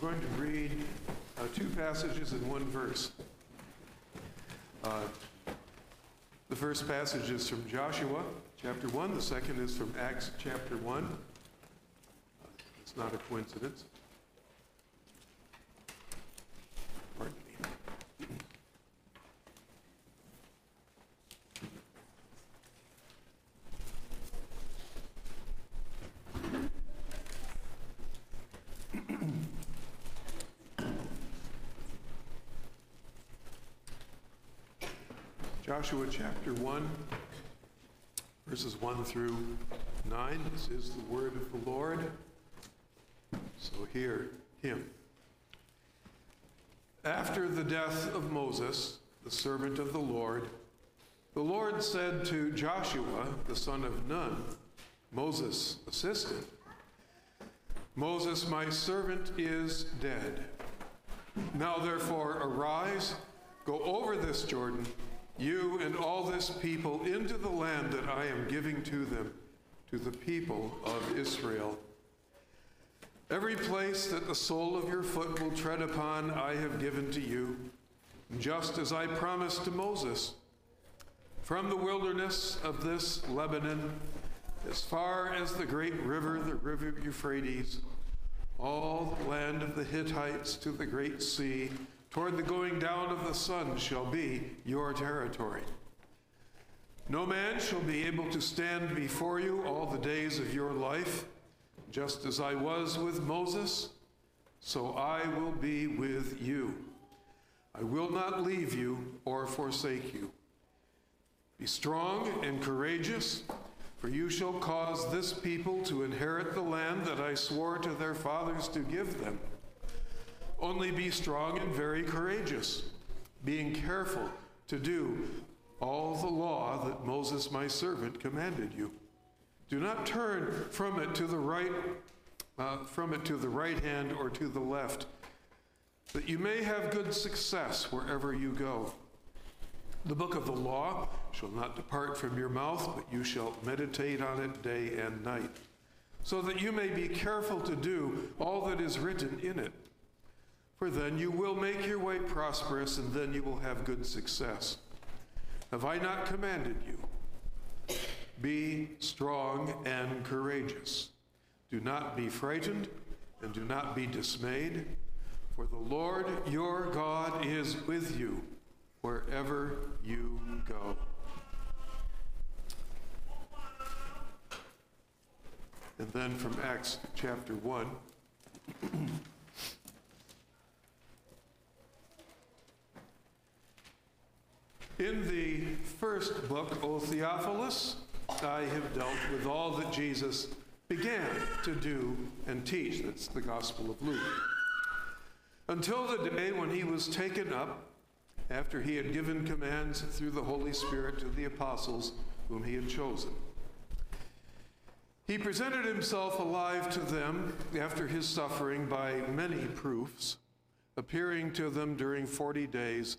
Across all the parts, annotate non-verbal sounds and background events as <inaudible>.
We're going to read uh, two passages in one verse. Uh, the first passage is from Joshua chapter 1, the second is from Acts chapter 1. It's not a coincidence. Pardon me. Joshua chapter 1, verses 1 through 9. This is the word of the Lord. So hear him. After the death of Moses, the servant of the Lord, the Lord said to Joshua, the son of Nun, Moses' assistant, Moses, my servant, is dead. Now therefore arise, go over this Jordan you and all this people into the land that I am giving to them, to the people of Israel. Every place that the sole of your foot will tread upon, I have given to you, just as I promised to Moses. From the wilderness of this Lebanon, as far as the great river, the river Euphrates, all the land of the Hittites to the great sea, toward the going down of the sun shall be your territory. No man shall be able to stand before you all the days of your life. Just as I was with Moses, so I will be with you. I will not leave you or forsake you. Be strong and courageous, for you shall cause this people to inherit the land that I swore to their fathers to give them. Only be strong and very courageous, being careful to do all the law that Moses my servant commanded you. Do not turn from it to the right, uh, from it to the right hand or to the left, that you may have good success wherever you go. The book of the law shall not depart from your mouth, but you shall meditate on it day and night, so that you may be careful to do all that is written in it for then you will make your way prosperous, and then you will have good success. Have I not commanded you? Be strong and courageous. Do not be frightened, and do not be dismayed, for the Lord your God is with you wherever you go. And then from Acts chapter 1. <clears throat> In the first book, O Theophilus, I have dealt with all that Jesus began to do and teach. That's the Gospel of Luke. Until the day when he was taken up, after he had given commands through the Holy Spirit to the apostles whom he had chosen. He presented himself alive to them after his suffering by many proofs, appearing to them during 40 days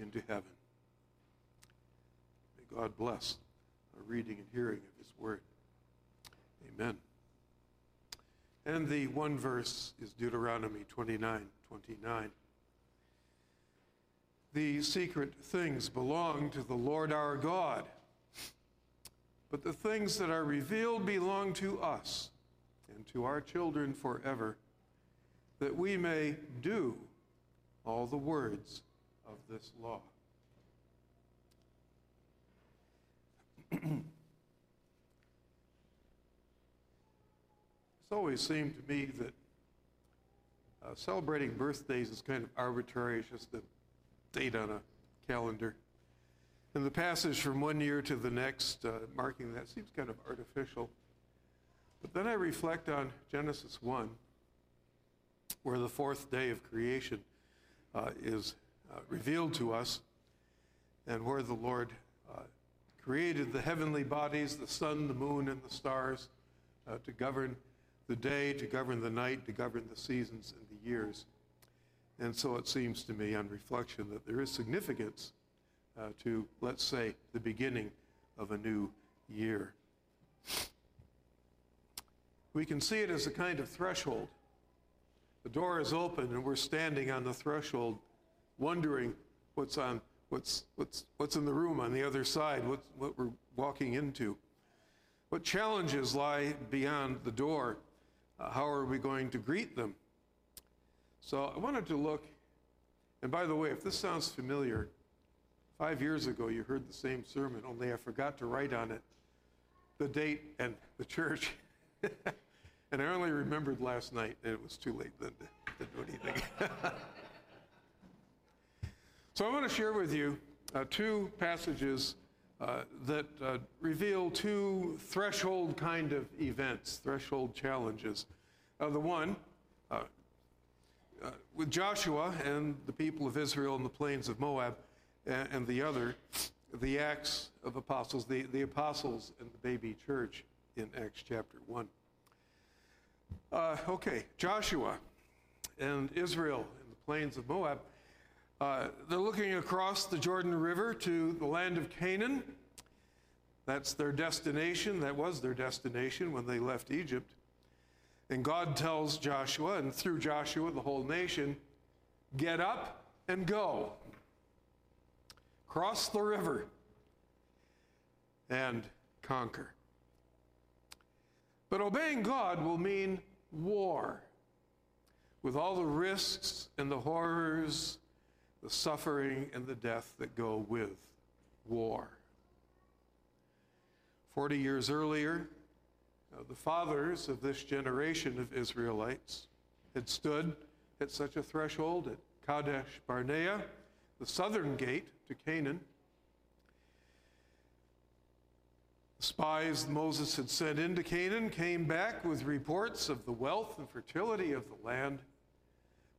into heaven. May God bless our reading and hearing of his word. Amen. And the one verse is Deuteronomy 29 29. The secret things belong to the Lord our God, but the things that are revealed belong to us and to our children forever, that we may do all the words of this law. It's always seemed to me that uh, celebrating birthdays is kind of arbitrary. It's just a date on a calendar. And the passage from one year to the next, uh, marking that, seems kind of artificial. But then I reflect on Genesis 1, where the fourth day of creation uh, is uh, revealed to us, and where the Lord uh, created the heavenly bodies, the sun, the moon, and the stars uh, to govern the day, to govern the night, to govern the seasons and the years. And so it seems to me on reflection that there is significance uh, to, let's say, the beginning of a new year. We can see it as a kind of threshold. The door is open and we're standing on the threshold wondering what's on what's what's what's in the room on the other side, what what we're walking into. What challenges lie beyond the door? Uh, how are we going to greet them? So I wanted to look, and by the way, if this sounds familiar, five years ago you heard the same sermon, only I forgot to write on it the date and the church. <laughs> and I only remembered last night, and it was too late then <laughs> to, to do anything. <laughs> so I want to share with you uh, two passages uh, that uh, reveal two threshold kind of events, threshold challenges. Uh, the one uh, uh, with Joshua and the people of Israel in the plains of Moab, and, and the other, the Acts of Apostles, the, the apostles and the baby church in Acts chapter 1. Uh, okay, Joshua and Israel in the plains of Moab. Uh, they're looking across the Jordan River to the land of Canaan. That's their destination. That was their destination when they left Egypt. And God tells Joshua, and through Joshua, the whole nation, get up and go. Cross the river and conquer. But obeying God will mean war with all the risks and the horrors the suffering and the death that go with war. Forty years earlier, uh, the fathers of this generation of Israelites had stood at such a threshold at Kadesh Barnea, the southern gate to Canaan. The spies Moses had sent into Canaan came back with reports of the wealth and fertility of the land,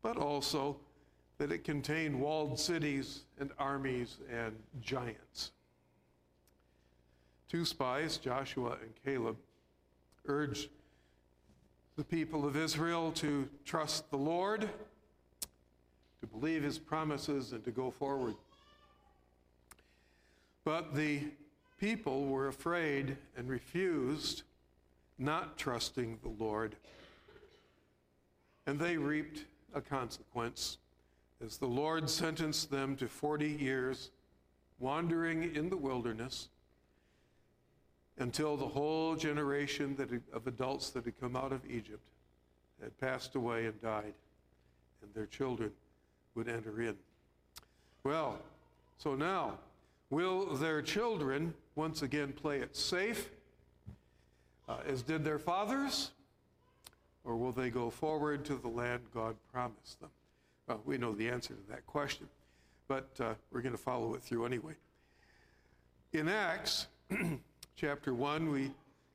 but also that it contained walled cities and armies and giants. Two spies, Joshua and Caleb, urged the people of Israel to trust the Lord, to believe his promises, and to go forward. But the people were afraid and refused, not trusting the Lord, and they reaped a consequence as the Lord sentenced them to 40 years wandering in the wilderness until the whole generation that, of adults that had come out of Egypt had passed away and died, and their children would enter in. Well, so now, will their children once again play it safe, uh, as did their fathers, or will they go forward to the land God promised them? Well, we know the answer to that question, but uh, we're going to follow it through anyway. In Acts <clears throat> chapter 1, we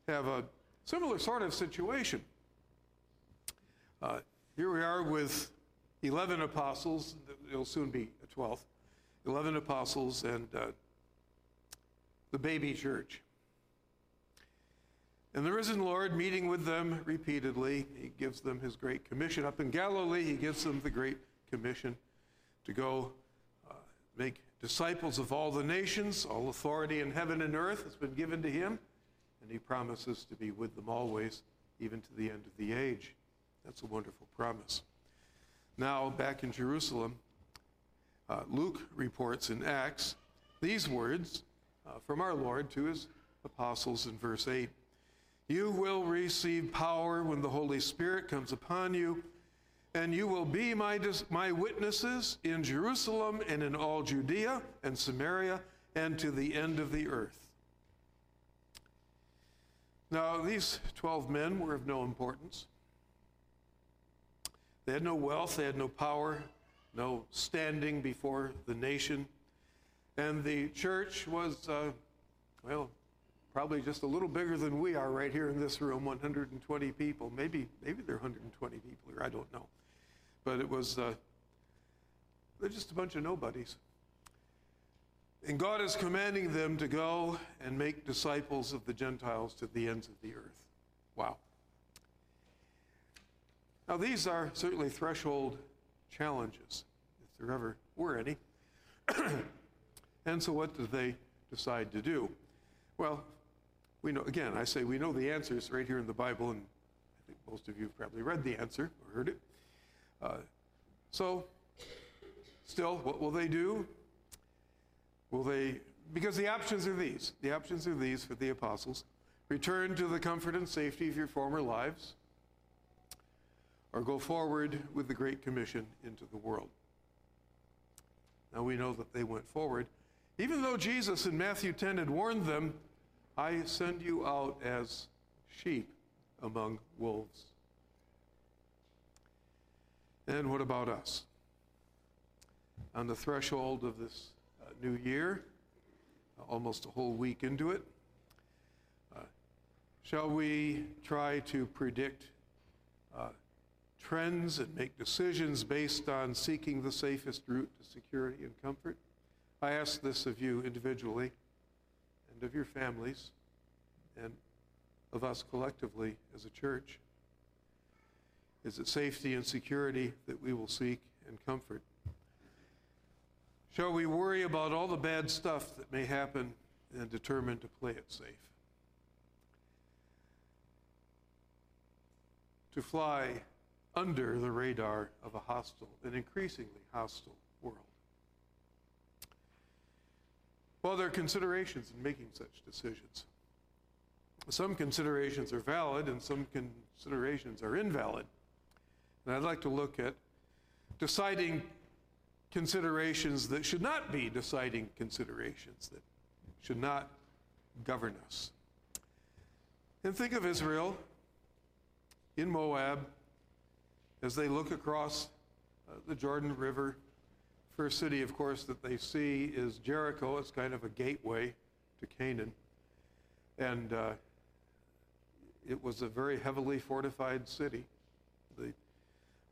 have a similar sort of situation. Uh, here we are with 11 apostles, it'll soon be a 12th, 11 apostles and uh, the baby church. And the risen Lord, meeting with them repeatedly, he gives them his great commission. Up in Galilee, he gives them the great Commission to go uh, make disciples of all the nations. All authority in heaven and earth has been given to him, and he promises to be with them always, even to the end of the age. That's a wonderful promise. Now, back in Jerusalem, uh, Luke reports in Acts these words uh, from our Lord to his apostles in verse 8 You will receive power when the Holy Spirit comes upon you, and you will be my, my witnesses in Jerusalem and in all Judea and Samaria and to the end of the earth. Now, these 12 men were of no importance. They had no wealth, they had no power, no standing before the nation. And the church was, uh, well, probably just a little bigger than we are right here in this room 120 people. Maybe, maybe there are 120 people here, I don't know. But it was, uh, they're just a bunch of nobodies. And God is commanding them to go and make disciples of the Gentiles to the ends of the earth. Wow. Now, these are certainly threshold challenges, if there ever were any. <clears throat> and so, what do they decide to do? Well, we know, again, I say we know the answers right here in the Bible, and I think most of you have probably read the answer or heard it. Uh, so, still, what will they do? Will they, because the options are these the options are these for the apostles return to the comfort and safety of your former lives, or go forward with the Great Commission into the world. Now we know that they went forward, even though Jesus in Matthew 10 had warned them, I send you out as sheep among wolves. And what about us? On the threshold of this uh, new year, almost a whole week into it, uh, shall we try to predict uh, trends and make decisions based on seeking the safest route to security and comfort? I ask this of you individually and of your families and of us collectively as a church. Is it safety and security that we will seek and comfort? Shall we worry about all the bad stuff that may happen and determine to play it safe? To fly under the radar of a hostile, an increasingly hostile world. Well, there are considerations in making such decisions. Some considerations are valid and some considerations are invalid. And I'd like to look at deciding considerations that should not be deciding considerations, that should not govern us. And think of Israel in Moab as they look across uh, the Jordan River. First city, of course, that they see is Jericho. It's kind of a gateway to Canaan. And uh, it was a very heavily fortified city.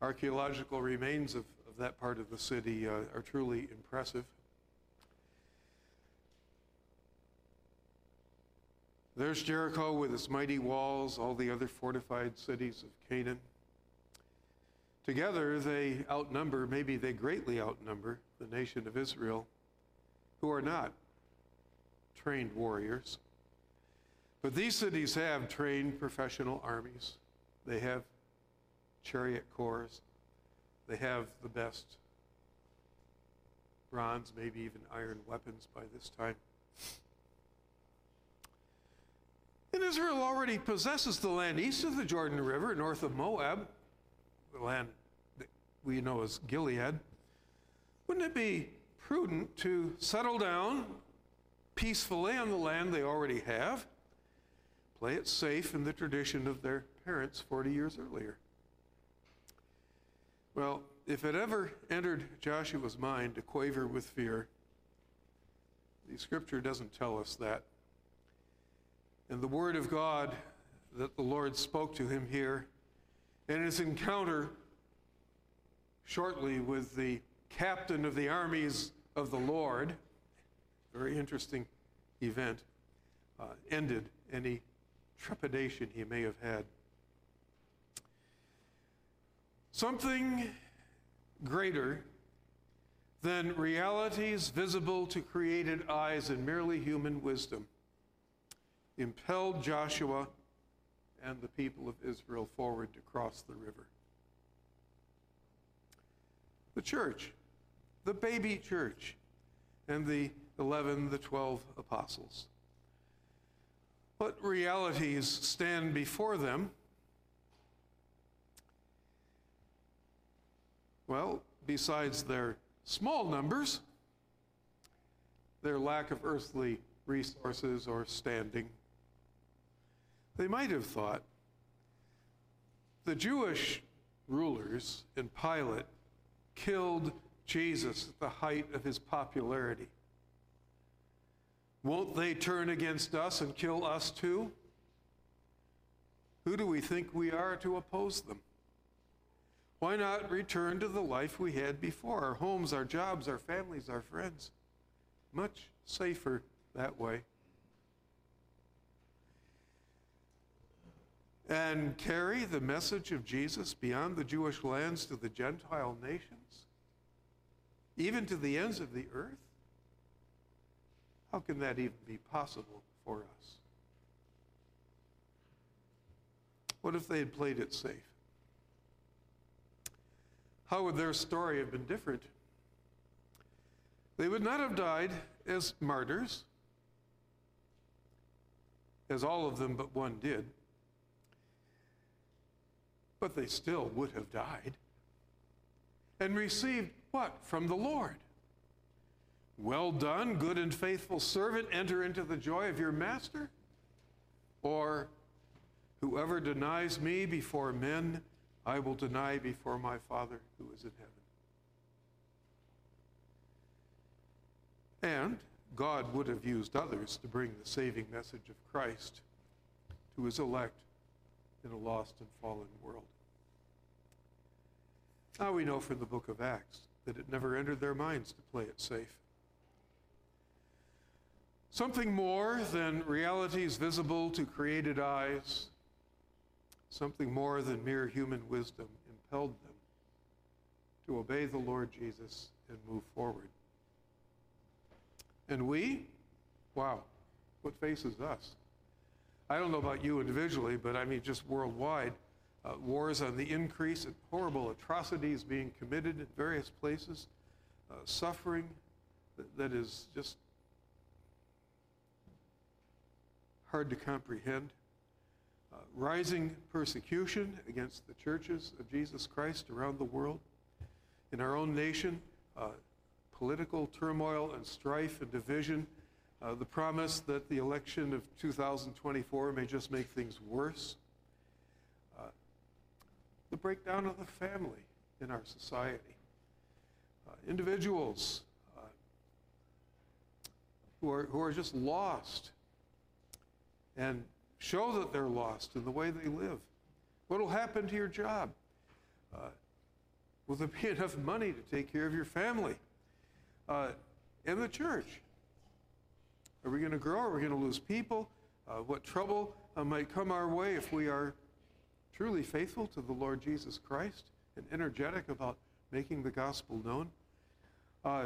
Archaeological remains of, of that part of the city uh, are truly impressive. There's Jericho with its mighty walls, all the other fortified cities of Canaan. Together, they outnumber, maybe they greatly outnumber, the nation of Israel, who are not trained warriors. But these cities have trained professional armies. They have chariot corps. They have the best bronze, maybe even iron weapons by this time. And Israel already possesses the land east of the Jordan River, north of Moab, the land that we know as Gilead. Wouldn't it be prudent to settle down peacefully on the land they already have, play it safe in the tradition of their parents 40 years earlier? Well, if it ever entered Joshua's mind to quaver with fear, the scripture doesn't tell us that. And the word of God that the Lord spoke to him here, and his encounter shortly with the captain of the armies of the Lord, very interesting event, uh, ended any trepidation he may have had. Something greater than realities visible to created eyes and merely human wisdom impelled Joshua and the people of Israel forward to cross the river. The church, the baby church, and the 11, the 12 apostles. What realities stand before them? Well, besides their small numbers, their lack of earthly resources or standing, they might have thought the Jewish rulers and Pilate killed Jesus at the height of his popularity. Won't they turn against us and kill us too? Who do we think we are to oppose them? Why not return to the life we had before? Our homes, our jobs, our families, our friends. Much safer that way. And carry the message of Jesus beyond the Jewish lands to the Gentile nations, even to the ends of the earth? How can that even be possible for us? What if they had played it safe? How would their story have been different? They would not have died as martyrs, as all of them but one did, but they still would have died and received what from the Lord? Well done, good and faithful servant, enter into the joy of your master? Or, whoever denies me before men, I will deny before my Father who is in heaven. And God would have used others to bring the saving message of Christ to his elect in a lost and fallen world. Now we know from the book of Acts that it never entered their minds to play it safe. Something more than realities visible to created eyes, something more than mere human wisdom impelled them to obey the Lord Jesus and move forward. And we, wow, what faces us? I don't know about you individually, but I mean just worldwide. Uh, wars on the increase, and horrible atrocities being committed in various places, uh, suffering that, that is just hard to comprehend. Uh, rising persecution against the churches of Jesus Christ around the world. In our own nation, uh, political turmoil and strife and division. Uh, the promise that the election of 2024 may just make things worse. Uh, the breakdown of the family in our society. Uh, individuals uh, who, are, who are just lost and show that they're lost in the way they live. What will happen to your job? Uh, will there be <laughs> enough money to take care of your family? Uh, and the church? Are we going to grow? Are we going to lose people? Uh, what trouble uh, might come our way if we are truly faithful to the Lord Jesus Christ and energetic about making the gospel known? Uh,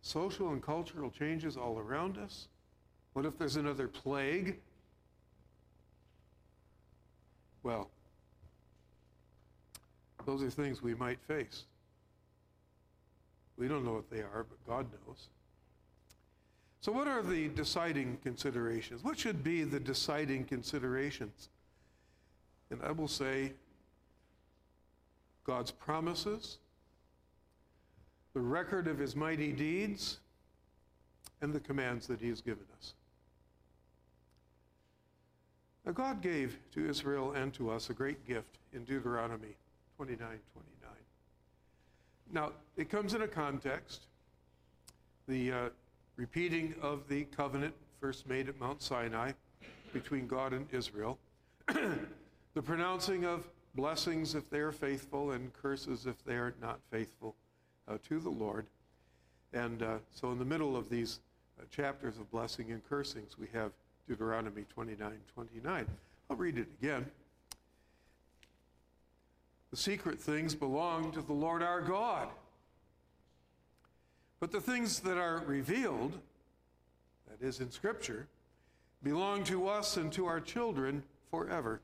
social and cultural changes all around us. What if there's another plague? Well, those are things we might face. We don't know what they are, but God knows. So, what are the deciding considerations? What should be the deciding considerations? And I will say God's promises, the record of his mighty deeds, and the commands that he has given us. Now, God gave to Israel and to us a great gift in Deuteronomy 29 29. Now, it comes in a context. The uh, repeating of the covenant first made at Mount Sinai between God and Israel, <clears throat> the pronouncing of blessings if they are faithful and curses if they are not faithful uh, to the Lord. And uh, so, in the middle of these uh, chapters of blessing and cursings, we have Deuteronomy 29 29. I'll read it again. The secret things belong to the Lord our God. But the things that are revealed, that is in Scripture, belong to us and to our children forever,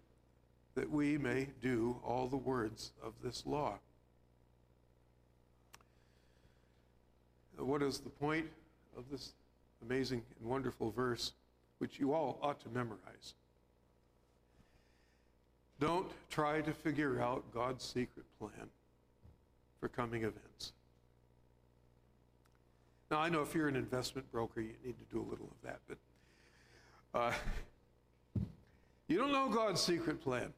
that we may do all the words of this law. What is the point of this amazing and wonderful verse, which you all ought to memorize? Don't try to figure out God's secret plan for coming events. Now, I know if you're an investment broker, you need to do a little of that, but uh, you don't know God's secret plan.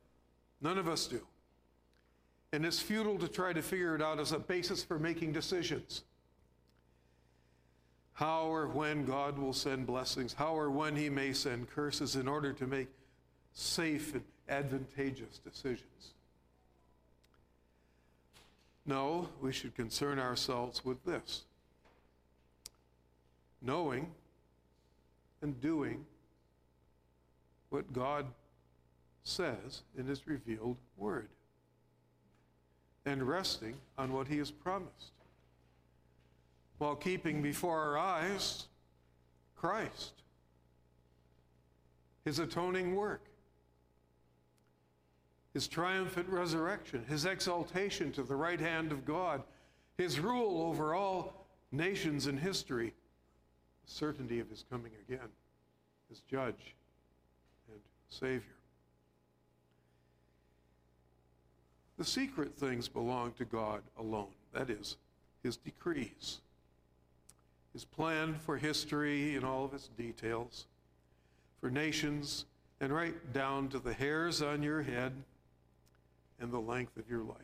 None of us do. And it's futile to try to figure it out as a basis for making decisions. How or when God will send blessings, how or when He may send curses in order to make safe and advantageous decisions. No, we should concern ourselves with this. Knowing and doing what God says in His revealed Word. And resting on what He has promised while keeping before our eyes Christ, His atoning work, His triumphant resurrection, His exaltation to the right hand of God, His rule over all nations in history, the certainty of His coming again as Judge and Savior. The secret things belong to God alone, that is, His decrees, His planned for history in all of its details, for nations, and right down to the hairs on your head and the length of your life.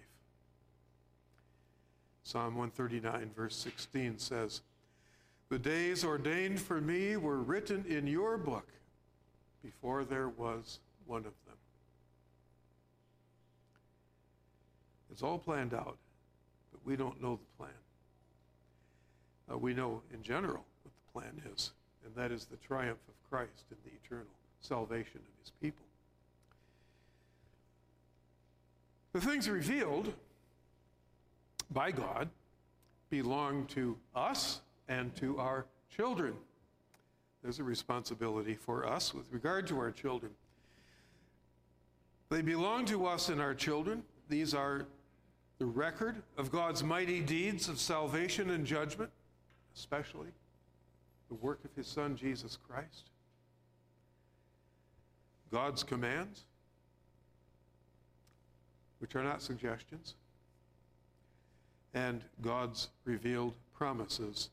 Psalm 139, verse 16 says, The days ordained for me were written in your book before there was one of them. It's all planned out, but we don't know the plan. Uh, we know in general what the plan is, and that is the triumph of Christ and the eternal salvation of his people. The things revealed by God belong to us and to our children. There's a responsibility for us with regard to our children. They belong to us and our children. These are the record of God's mighty deeds of salvation and judgment, especially the work of his Son, Jesus Christ. God's commands, which are not suggestions, and God's revealed promises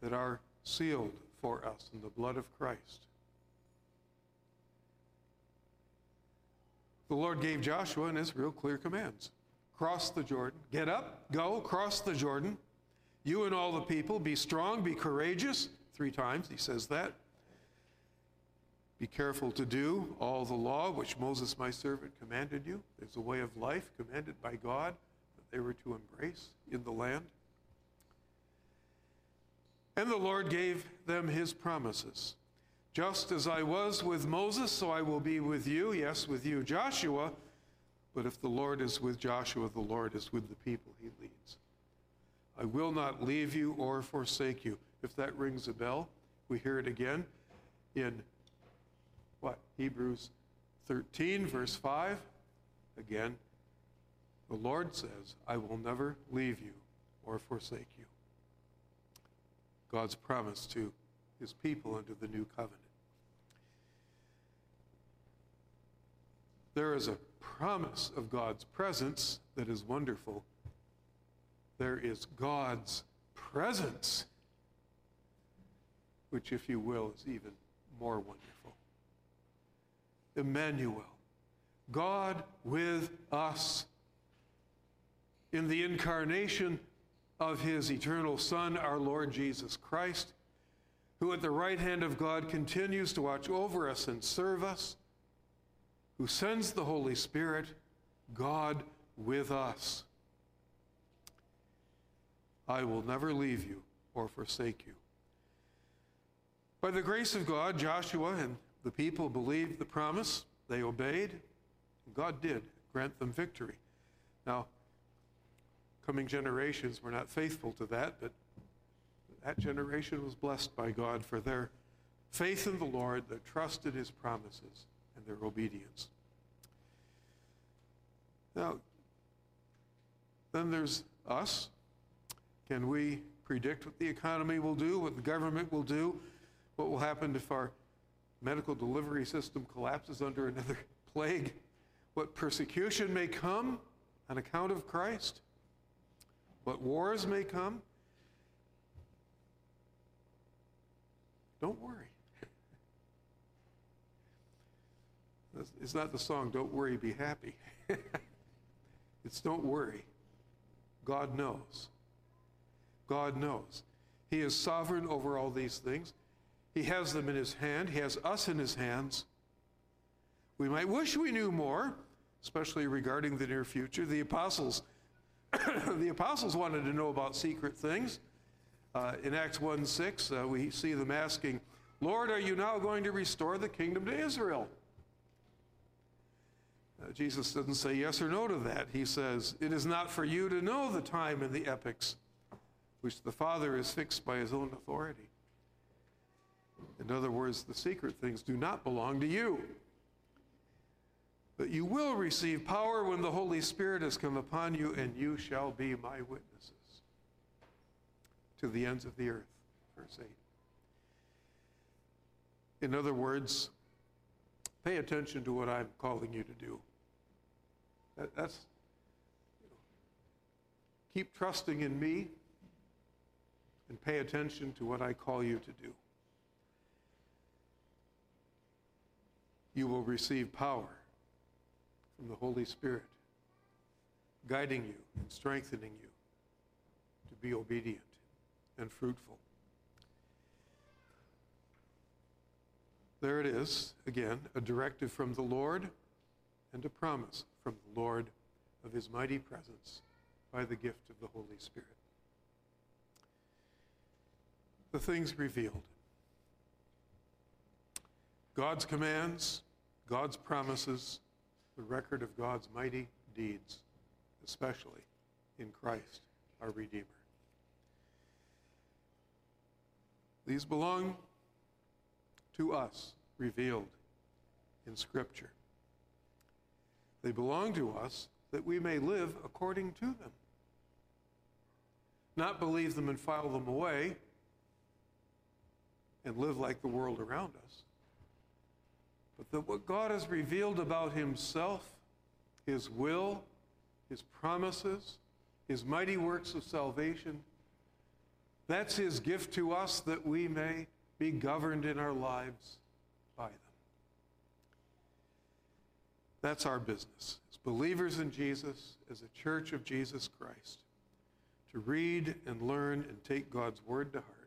that are sealed for us in the blood of Christ. The Lord gave Joshua and Israel clear commands cross the Jordan, get up, go, cross the Jordan. You and all the people, be strong, be courageous. Three times he says that. Be careful to do all the law which Moses, my servant, commanded you. There's a way of life commanded by God that they were to embrace in the land. And the Lord gave them his promises. Just as I was with Moses, so I will be with you. Yes, with you, Joshua. But if the Lord is with Joshua, the Lord is with the people he leads. I will not leave you or forsake you. If that rings a bell, we hear it again in what? Hebrews 13, verse 5. Again, the Lord says, I will never leave you or forsake you. God's promise to his people under the new covenant. There is a promise of God's presence that is wonderful. There is God's presence, which, if you will, is even more wonderful. Emmanuel, God with us. In the incarnation of his eternal Son, our Lord Jesus Christ, who at the right hand of God continues to watch over us and serve us, who sends the Holy Spirit, God with us. I will never leave you or forsake you. By the grace of God, Joshua and the people believed the promise, they obeyed, God did grant them victory. Now, coming generations were not faithful to that, but that generation was blessed by God for their faith in the Lord, their trust in his promises, and their obedience. Now, then there's us. Can we predict what the economy will do, what the government will do, what will happen if our medical delivery system collapses under another <laughs> plague, what persecution may come on account of Christ, what wars may come? Don't worry. <laughs> It's not the song, Don't Worry, Be Happy. <laughs> it's Don't Worry. God knows. God knows. He is sovereign over all these things. He has them in His hand, He has us in His hands. We might wish we knew more, especially regarding the near future. The apostles, <coughs> the apostles wanted to know about secret things. Uh, in Acts 1 6, uh, we see them asking, Lord, are you now going to restore the kingdom to Israel? Uh, Jesus doesn't say yes or no to that. He says, It is not for you to know the time and the epochs which the Father has fixed by his own authority. In other words, the secret things do not belong to you. But you will receive power when the Holy Spirit has come upon you, and you shall be my witnesses to the ends of the earth. Verse 8. In other words, pay attention to what I'm calling you to do. That, that's, you know, keep trusting in me and pay attention to what I call you to do. You will receive power from the Holy Spirit, guiding you and strengthening you to be obedient and fruitful. There it is, again, a directive from the Lord and a promise from the Lord of his mighty presence by the gift of the Holy Spirit. The things revealed God's commands, God's promises, the record of God's mighty deeds, especially in Christ, our Redeemer. These belong to us, revealed in Scripture. They belong to us that we may live according to them. Not believe them and file them away and live like the world around us but that what God has revealed about himself, his will, his promises, his mighty works of salvation, that's his gift to us that we may be governed in our lives by them. That's our business as believers in Jesus, as a church of Jesus Christ, to read and learn and take God's word to heart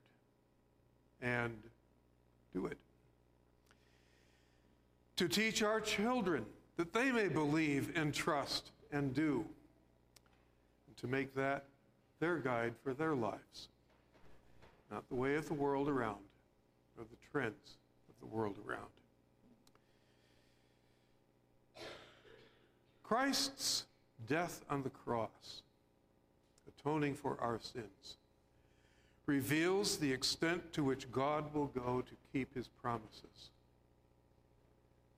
and do it to teach our children that they may believe and trust and do, and to make that their guide for their lives, not the way of the world around or the trends of the world around. Christ's death on the cross, atoning for our sins, reveals the extent to which God will go to keep his promises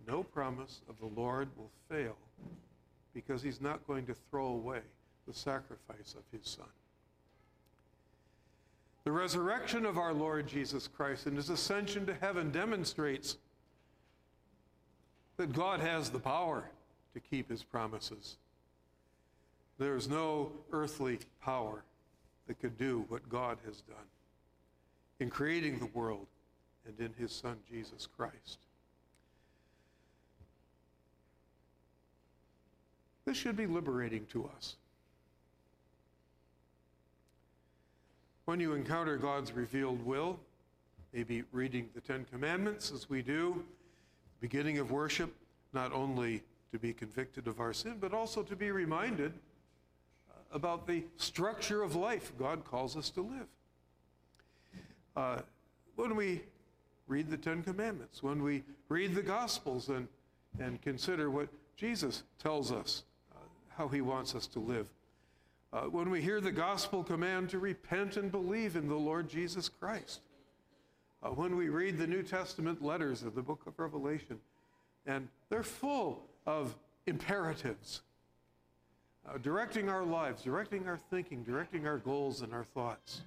no promise of the Lord will fail because he's not going to throw away the sacrifice of his Son. The resurrection of our Lord Jesus Christ and his ascension to heaven demonstrates that God has the power to keep his promises. There is no earthly power that could do what God has done in creating the world and in his Son, Jesus Christ. This should be liberating to us. When you encounter God's revealed will, maybe reading the Ten Commandments as we do, beginning of worship, not only to be convicted of our sin, but also to be reminded about the structure of life God calls us to live. Uh, when we read the Ten Commandments, when we read the Gospels and, and consider what Jesus tells us how he wants us to live. uh, when we hear the gospel command to repent and believe in the Lord Jesus Christ, uh, when we read the New Testament letters of the book of Revelation, and they're full of imperatives, uh, directing our lives, directing our thinking, directing our goals and our thoughts.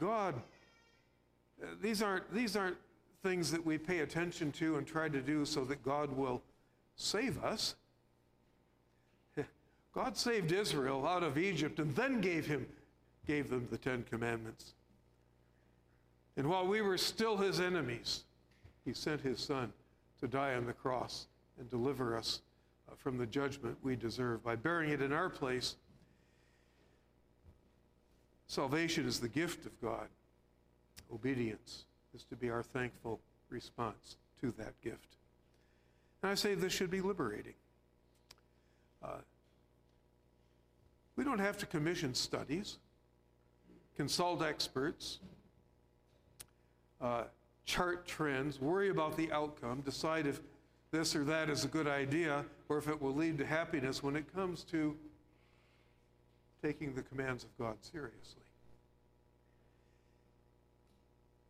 God, uh, these aren't, these aren't things that we pay attention to and try to do so that God will save us. <laughs> God saved Israel out of Egypt and then gave him gave them the 10 commandments. And while we were still his enemies, he sent his son to die on the cross and deliver us from the judgment we deserve by bearing it in our place. Salvation is the gift of God. Obedience is to be our thankful response to that gift. And I say this should be liberating. Uh, we don't have to commission studies, consult experts, uh, chart trends, worry about the outcome, decide if this or that is a good idea or if it will lead to happiness when it comes to taking the commands of God seriously.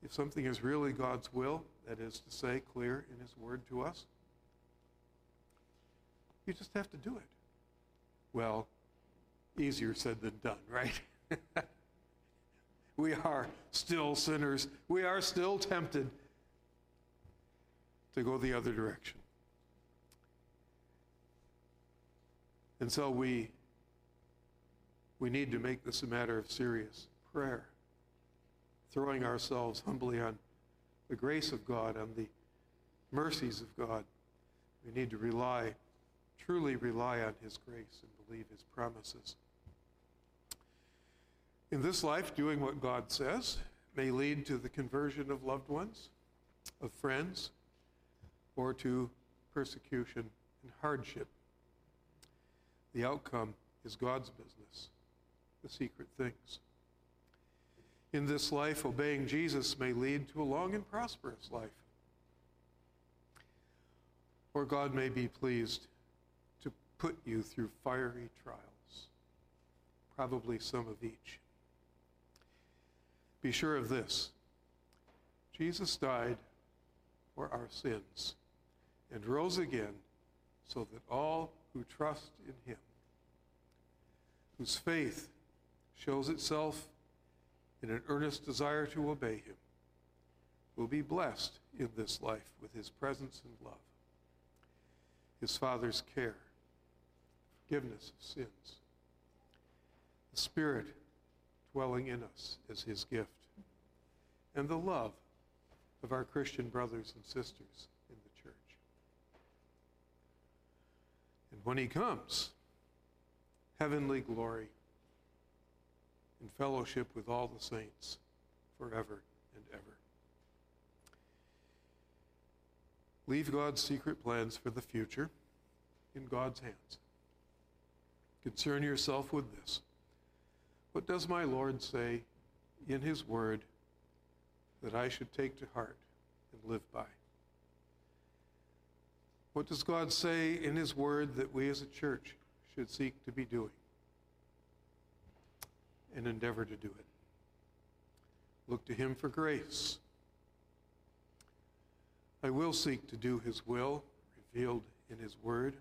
If something is really God's will, that is to say, clear in His Word to us, you just have to do it. Well, easier said than done, right? <laughs> we are still sinners. We are still tempted to go the other direction. And so we, we need to make this a matter of serious prayer, throwing ourselves humbly on the grace of God, on the mercies of God. We need to rely, truly rely on His grace and believe His promises. In this life, doing what God says may lead to the conversion of loved ones, of friends, or to persecution and hardship. The outcome is God's business, the secret things. In this life, obeying Jesus may lead to a long and prosperous life. Or God may be pleased to put you through fiery trials, probably some of each. Be sure of this Jesus died for our sins and rose again so that all who trust in him, whose faith shows itself in an earnest desire to obey him, will be blessed in this life with his presence and love, his Father's care, forgiveness of sins, the Spirit dwelling in us as his gift, and the love of our Christian brothers and sisters And when he comes, heavenly glory in fellowship with all the saints forever and ever. Leave God's secret plans for the future in God's hands. Concern yourself with this. What does my Lord say in His Word that I should take to heart and live by? What does God say in His Word that we as a church should seek to be doing and endeavor to do it? Look to Him for grace. I will seek to do His will revealed in His Word.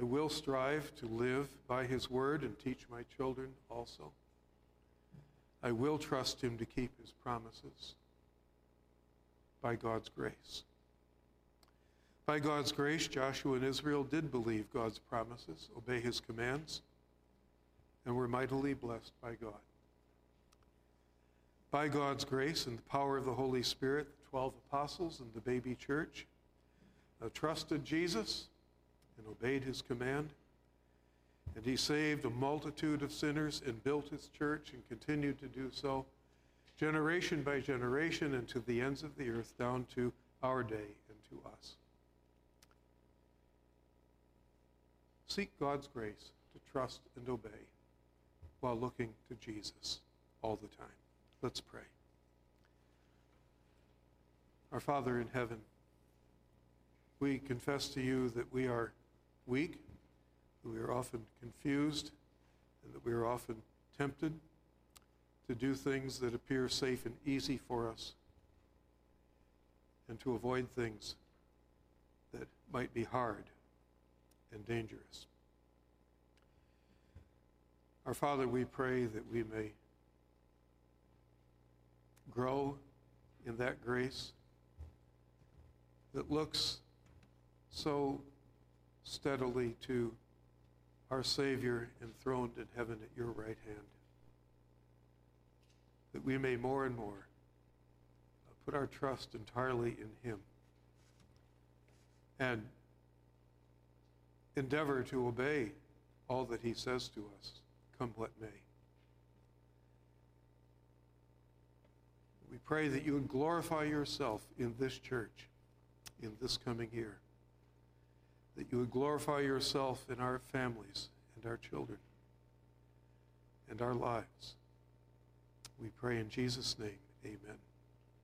I will strive to live by his word and teach my children also. I will trust him to keep his promises by God's grace. By God's grace, Joshua and Israel did believe God's promises, obey his commands, and were mightily blessed by God. By God's grace and the power of the Holy Spirit, the 12 apostles and the baby church uh, trusted Jesus and obeyed his command. And he saved a multitude of sinners and built his church and continued to do so, generation by generation, and to the ends of the earth, down to our day and to us. Seek God's grace to trust and obey while looking to Jesus all the time. Let's pray. Our Father in heaven, we confess to you that we are weak, that we are often confused and that we are often tempted to do things that appear safe and easy for us and to avoid things that might be hard and dangerous. Our Father, we pray that we may grow in that grace that looks so steadily to our Savior enthroned in heaven at your right hand. That we may more and more put our trust entirely in Him and endeavor to obey all that He says to us, come what may. We pray that you would glorify yourself in this church in this coming year, that you would glorify yourself in our families and our children and our lives. We pray in Jesus' name, amen.